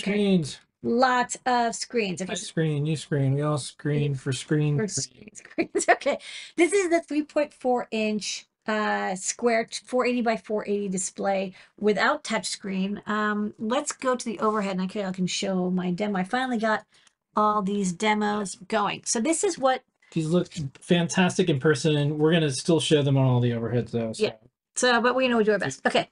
Screens. Lots of screens. Okay, I screen, you screen. We all screen for screen. for screens, screens. Okay, this is the 3.4 inch uh square 480 by 480 display without touchscreen. Um, let's go to the overhead and I can, I can show my demo. I finally got all these demos going. So this is what These look fantastic in person. We're gonna still show them on all the overheads though. So Yeah. so but we know we do our best. Okay,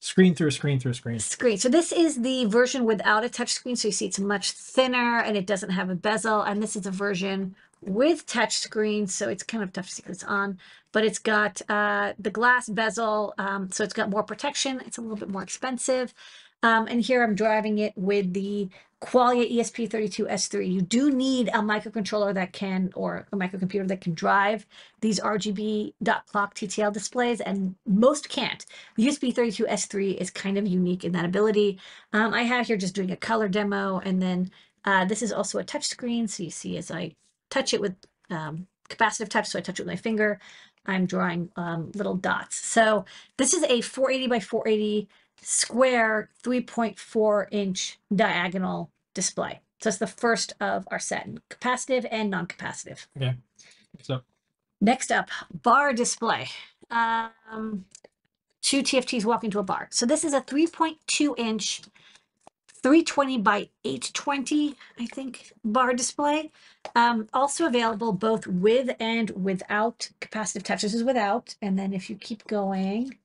Screen through screen through screen. screen. So this is the version without a touch screen. So you see it's much thinner and it doesn't have a bezel. And this is a version with touch screen. So it's kind of tough to see it's on, but it's got uh, the glass bezel. Um, so it's got more protection. It's a little bit more expensive. Um, and here I'm driving it with the Qualia E ESP32S3. You do need a microcontroller that can, or a microcomputer that can drive these RGB dot clock TTL displays, and most can't. The ESP32S3 is kind of unique in that ability. Um, I have here just doing a color demo, and then uh, this is also a touch screen. So you see as I touch it with um, capacitive touch, so I touch it with my finger, I'm drawing um, little dots. So this is a 480 by 480 square 3.4 inch diagonal display. So it's the first of our set, capacitive and non-capacitive. So Next up, bar display. Um, two TFTs walking to a bar. So this is a 3.2 inch, 320 by 820, I think, bar display. Um, also available both with and without capacitive touch. This is without. And then if you keep going,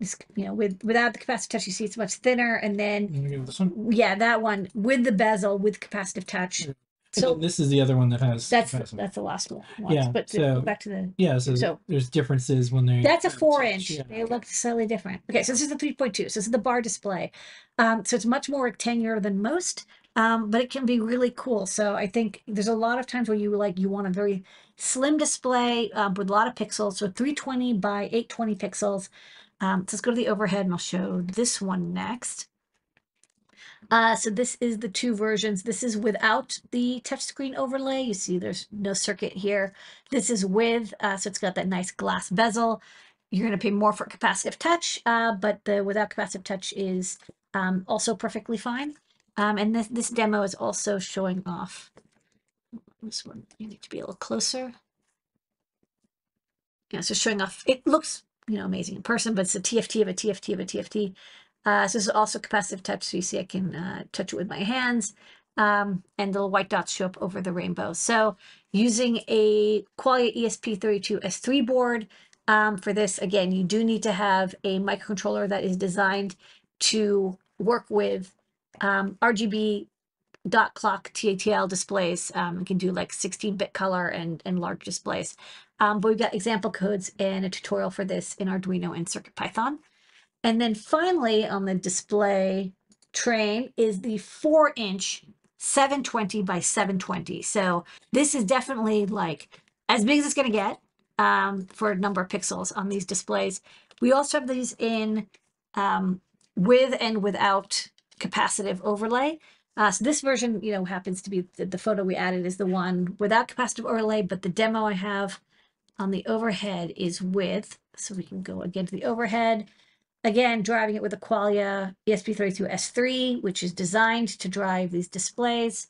this, you know, with without the capacitive touch, you see it's much thinner. And then, I'm gonna go with this one. yeah, that one with the bezel with capacitive touch. And So then this is the other one that has. that's the, that's the last one. Yeah, But to so- back to the yeah. So, so- there's differences when they. That's a four inch. yeah. They look slightly different. Okay, so this is the 3.2. So this is the bar display. Um, so it's much more rectangular than most, um, but it can be really cool. So I think there's a lot of times where you like you want a very slim display um, with a lot of pixels. So 320 by 820 pixels. Um, so let's go to the overhead and I'll show this one next. Uh, so this is the two versions. This is without the touchscreen overlay. You see there's no circuit here. This is with, uh, so it's got that nice glass bezel. You're going to pay more for capacitive touch, uh, but the without capacitive touch is um, also perfectly fine. Um, and this, this demo is also showing off. This one, you need to be a little closer. Yeah, so showing off, it looks, you know, amazing in person, but it's a TFT of a TFT of a TFT. Uh, so this is also capacitive touch, so you see I can uh, touch it with my hands. Um, and the little white dots show up over the rainbow. So using a Qualia E ESP32S3 board um, for this, again, you do need to have a microcontroller that is designed to work with um, RGB dot clock TTL displays. Um, can do like 16-bit color and, and large displays. Um, but we've got example codes and a tutorial for this in Arduino and CircuitPython. And then finally on the display train is the four inch 720 by 720. So this is definitely like as big as it's going to get um, for a number of pixels on these displays. We also have these in um, with and without capacitive overlay. Uh, so this version, you know, happens to be the, the photo we added is the one without capacitive overlay, but the demo I have on the overhead is with. So we can go again to the overhead. Again, driving it with a Qualia E ESP32S3, which is designed to drive these displays.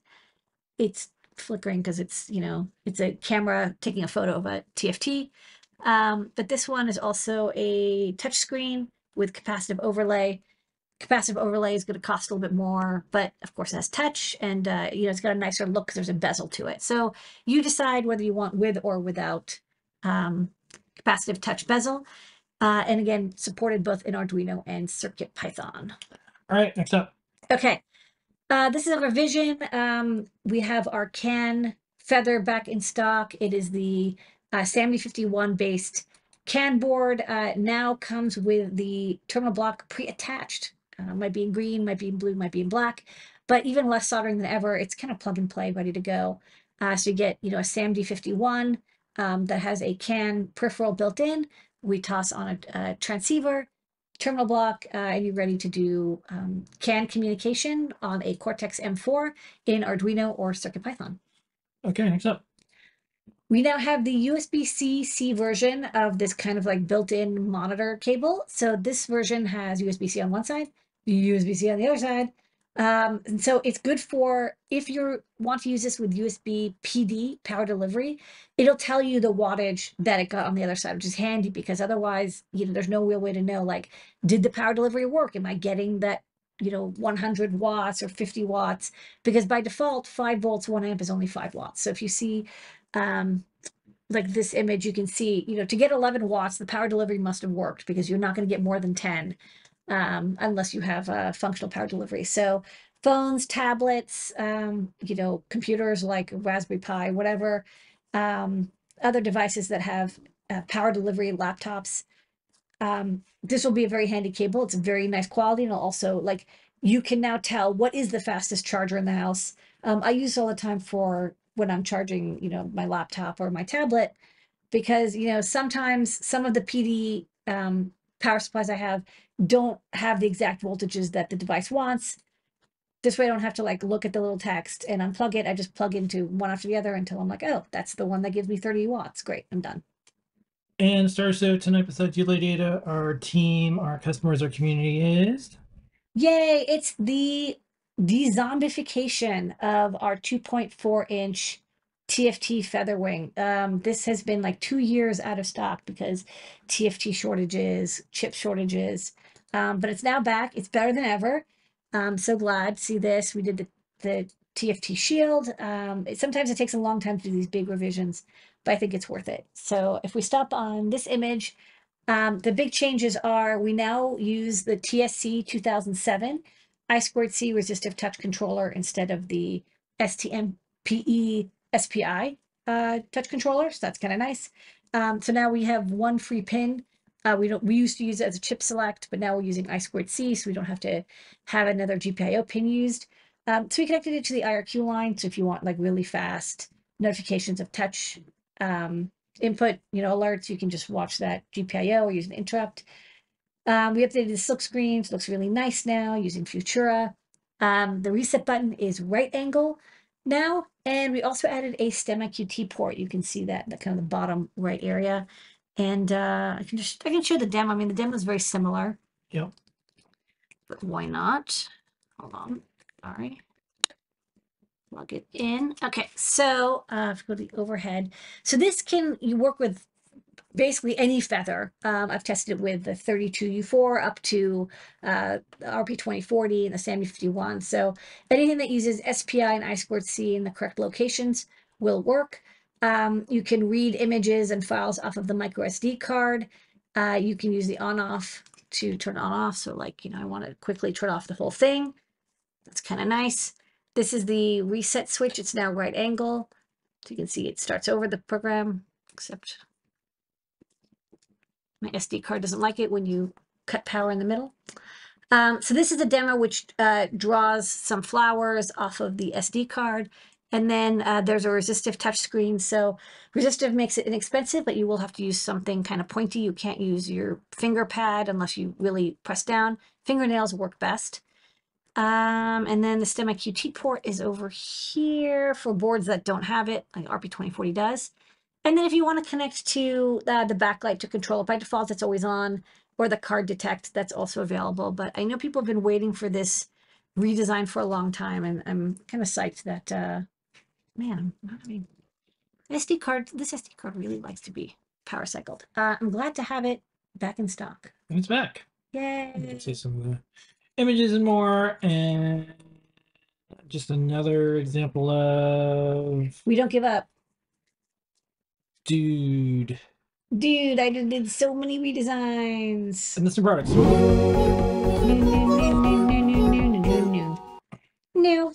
It's flickering because it's, you know, it's a camera taking a photo of a TFT. Um, but this one is also a touchscreen with capacitive overlay. Capacitive overlay is going to cost a little bit more, but of course it has touch and, uh, you know, it's got a nicer look because there's a bezel to it. So you decide whether you want with or without um, capacitive touch bezel. Uh, and again, supported both in Arduino and CircuitPython. All right. Next up. Okay. Uh, this is a revision. Um, we have our CAN Feather back in stock. It is the uh, SAMD51 based CAN board. Uh, now comes with the terminal block pre-attached. Uh, might be in green, might be in blue, might be in black, but even less soldering than ever. It's kind of plug and play, ready to go. Uh, so you get, you know, a SAMD51 um, that has a CAN peripheral built in. We toss on a, a transceiver, terminal block, uh, and you're ready to do um, CAN communication on a Cortex M4 in Arduino or CircuitPython. Okay. Next up. We now have the USB-C C version of this kind of like built-in monitor cable. So this version has USB-C on one side, USB-C on the other side, Um, and so it's good for if you want to use this with USB PD power delivery, it'll tell you the wattage that it got on the other side, which is handy because otherwise, you know, there's no real way to know like, did the power delivery work? Am I getting that, you know, 100 watts or 50 watts? Because by default, five volts, one amp is only five watts. So if you see, um, like this image, you can see, you know, to get 11 watts, the power delivery must have worked because you're not going to get more than 10 um, unless you have a functional power delivery. So phones, tablets, um, you know, computers like Raspberry Pi, whatever, um, other devices that have uh, power delivery, laptops. Um, this will be a very handy cable. It's a very nice quality, and also like you can now tell what is the fastest charger in the house. Um, I use all the time for when I'm charging, you know, my laptop or my tablet, because you know sometimes some of the PD um, power supplies I have don't have the exact voltages that the device wants. This way I don't have to like look at the little text and unplug it. I just plug into one after the other until I'm like, oh, that's the one that gives me 30 watts. Great, I'm done. And Star So tonight besides you, Lady Ada, our team, our customers, our community is Yay, it's the dezombification of our 2.4 inch TFT Featherwing. Um, this has been like two years out of stock because TFT shortages, chip shortages. Um, but it's now back. It's better than ever. I'm so glad to see this. We did the, the TFT Shield. Um, it, sometimes it takes a long time to do these big revisions, but I think it's worth it. So if we stop on this image, um, the big changes are we now use the TSC 2007 I squared C resistive touch controller instead of the STMPE SPI uh, touch controller. So that's kind of nice. Um, so now we have one free pin. Uh, we don't. We used to use it as a chip select, but now we're using I squared C, so we don't have to have another GPIO pin used. Um, so we connected it to the IRQ line. So if you want like really fast notifications of touch um, input, you know, alerts, you can just watch that GPIO or use an interrupt. Um, we updated the silk screen. It looks really nice now using Futura. Um, the reset button is right angle now. And we also added a STEMMA QT port. You can see that, that kind of the bottom right area. And uh, I can just, I can show the demo. I mean, the demo is very similar. Yep. But why not? Hold on. Sorry. Plug it in. Okay, so uh, if we go to the overhead. So this can, you work with basically any feather. Um, I've tested it with the 32U4 up to uh, RP2040 and the SAME51. So anything that uses SPI and I squared C in the correct locations will work. Um, you can read images and files off of the micro SD card. Uh, you can use the on off to turn on off. So like, you know, I want to quickly turn off the whole thing. That's kind of nice. This is the reset switch. It's now right angle. So you can see it starts over the program, except my SD card doesn't like it when you cut power in the middle. Um, so this is a demo which uh, draws some flowers off of the SD card. And then uh, there's a resistive touch screen. So resistive makes it inexpensive, but you will have to use something kind of pointy. You can't use your finger pad unless you really press down. Fingernails work best. Um, and then the STEMMA QT port is over here for boards that don't have it, like RP2040 does. And then if you want to connect to uh, the backlight to control it, by default, it's always on, or the card detect, that's also available. But I know people have been waiting for this redesign for a long time, and I'm kind of psyched that, uh, man, I mean, SD card, this SD card really likes to be power cycled. Uh, I'm glad to have it back in stock. and it's back. You Yay. can see some of the images and more, and just another example of We don't give up. Dude. Dude, I did so many redesigns. And this new products. New.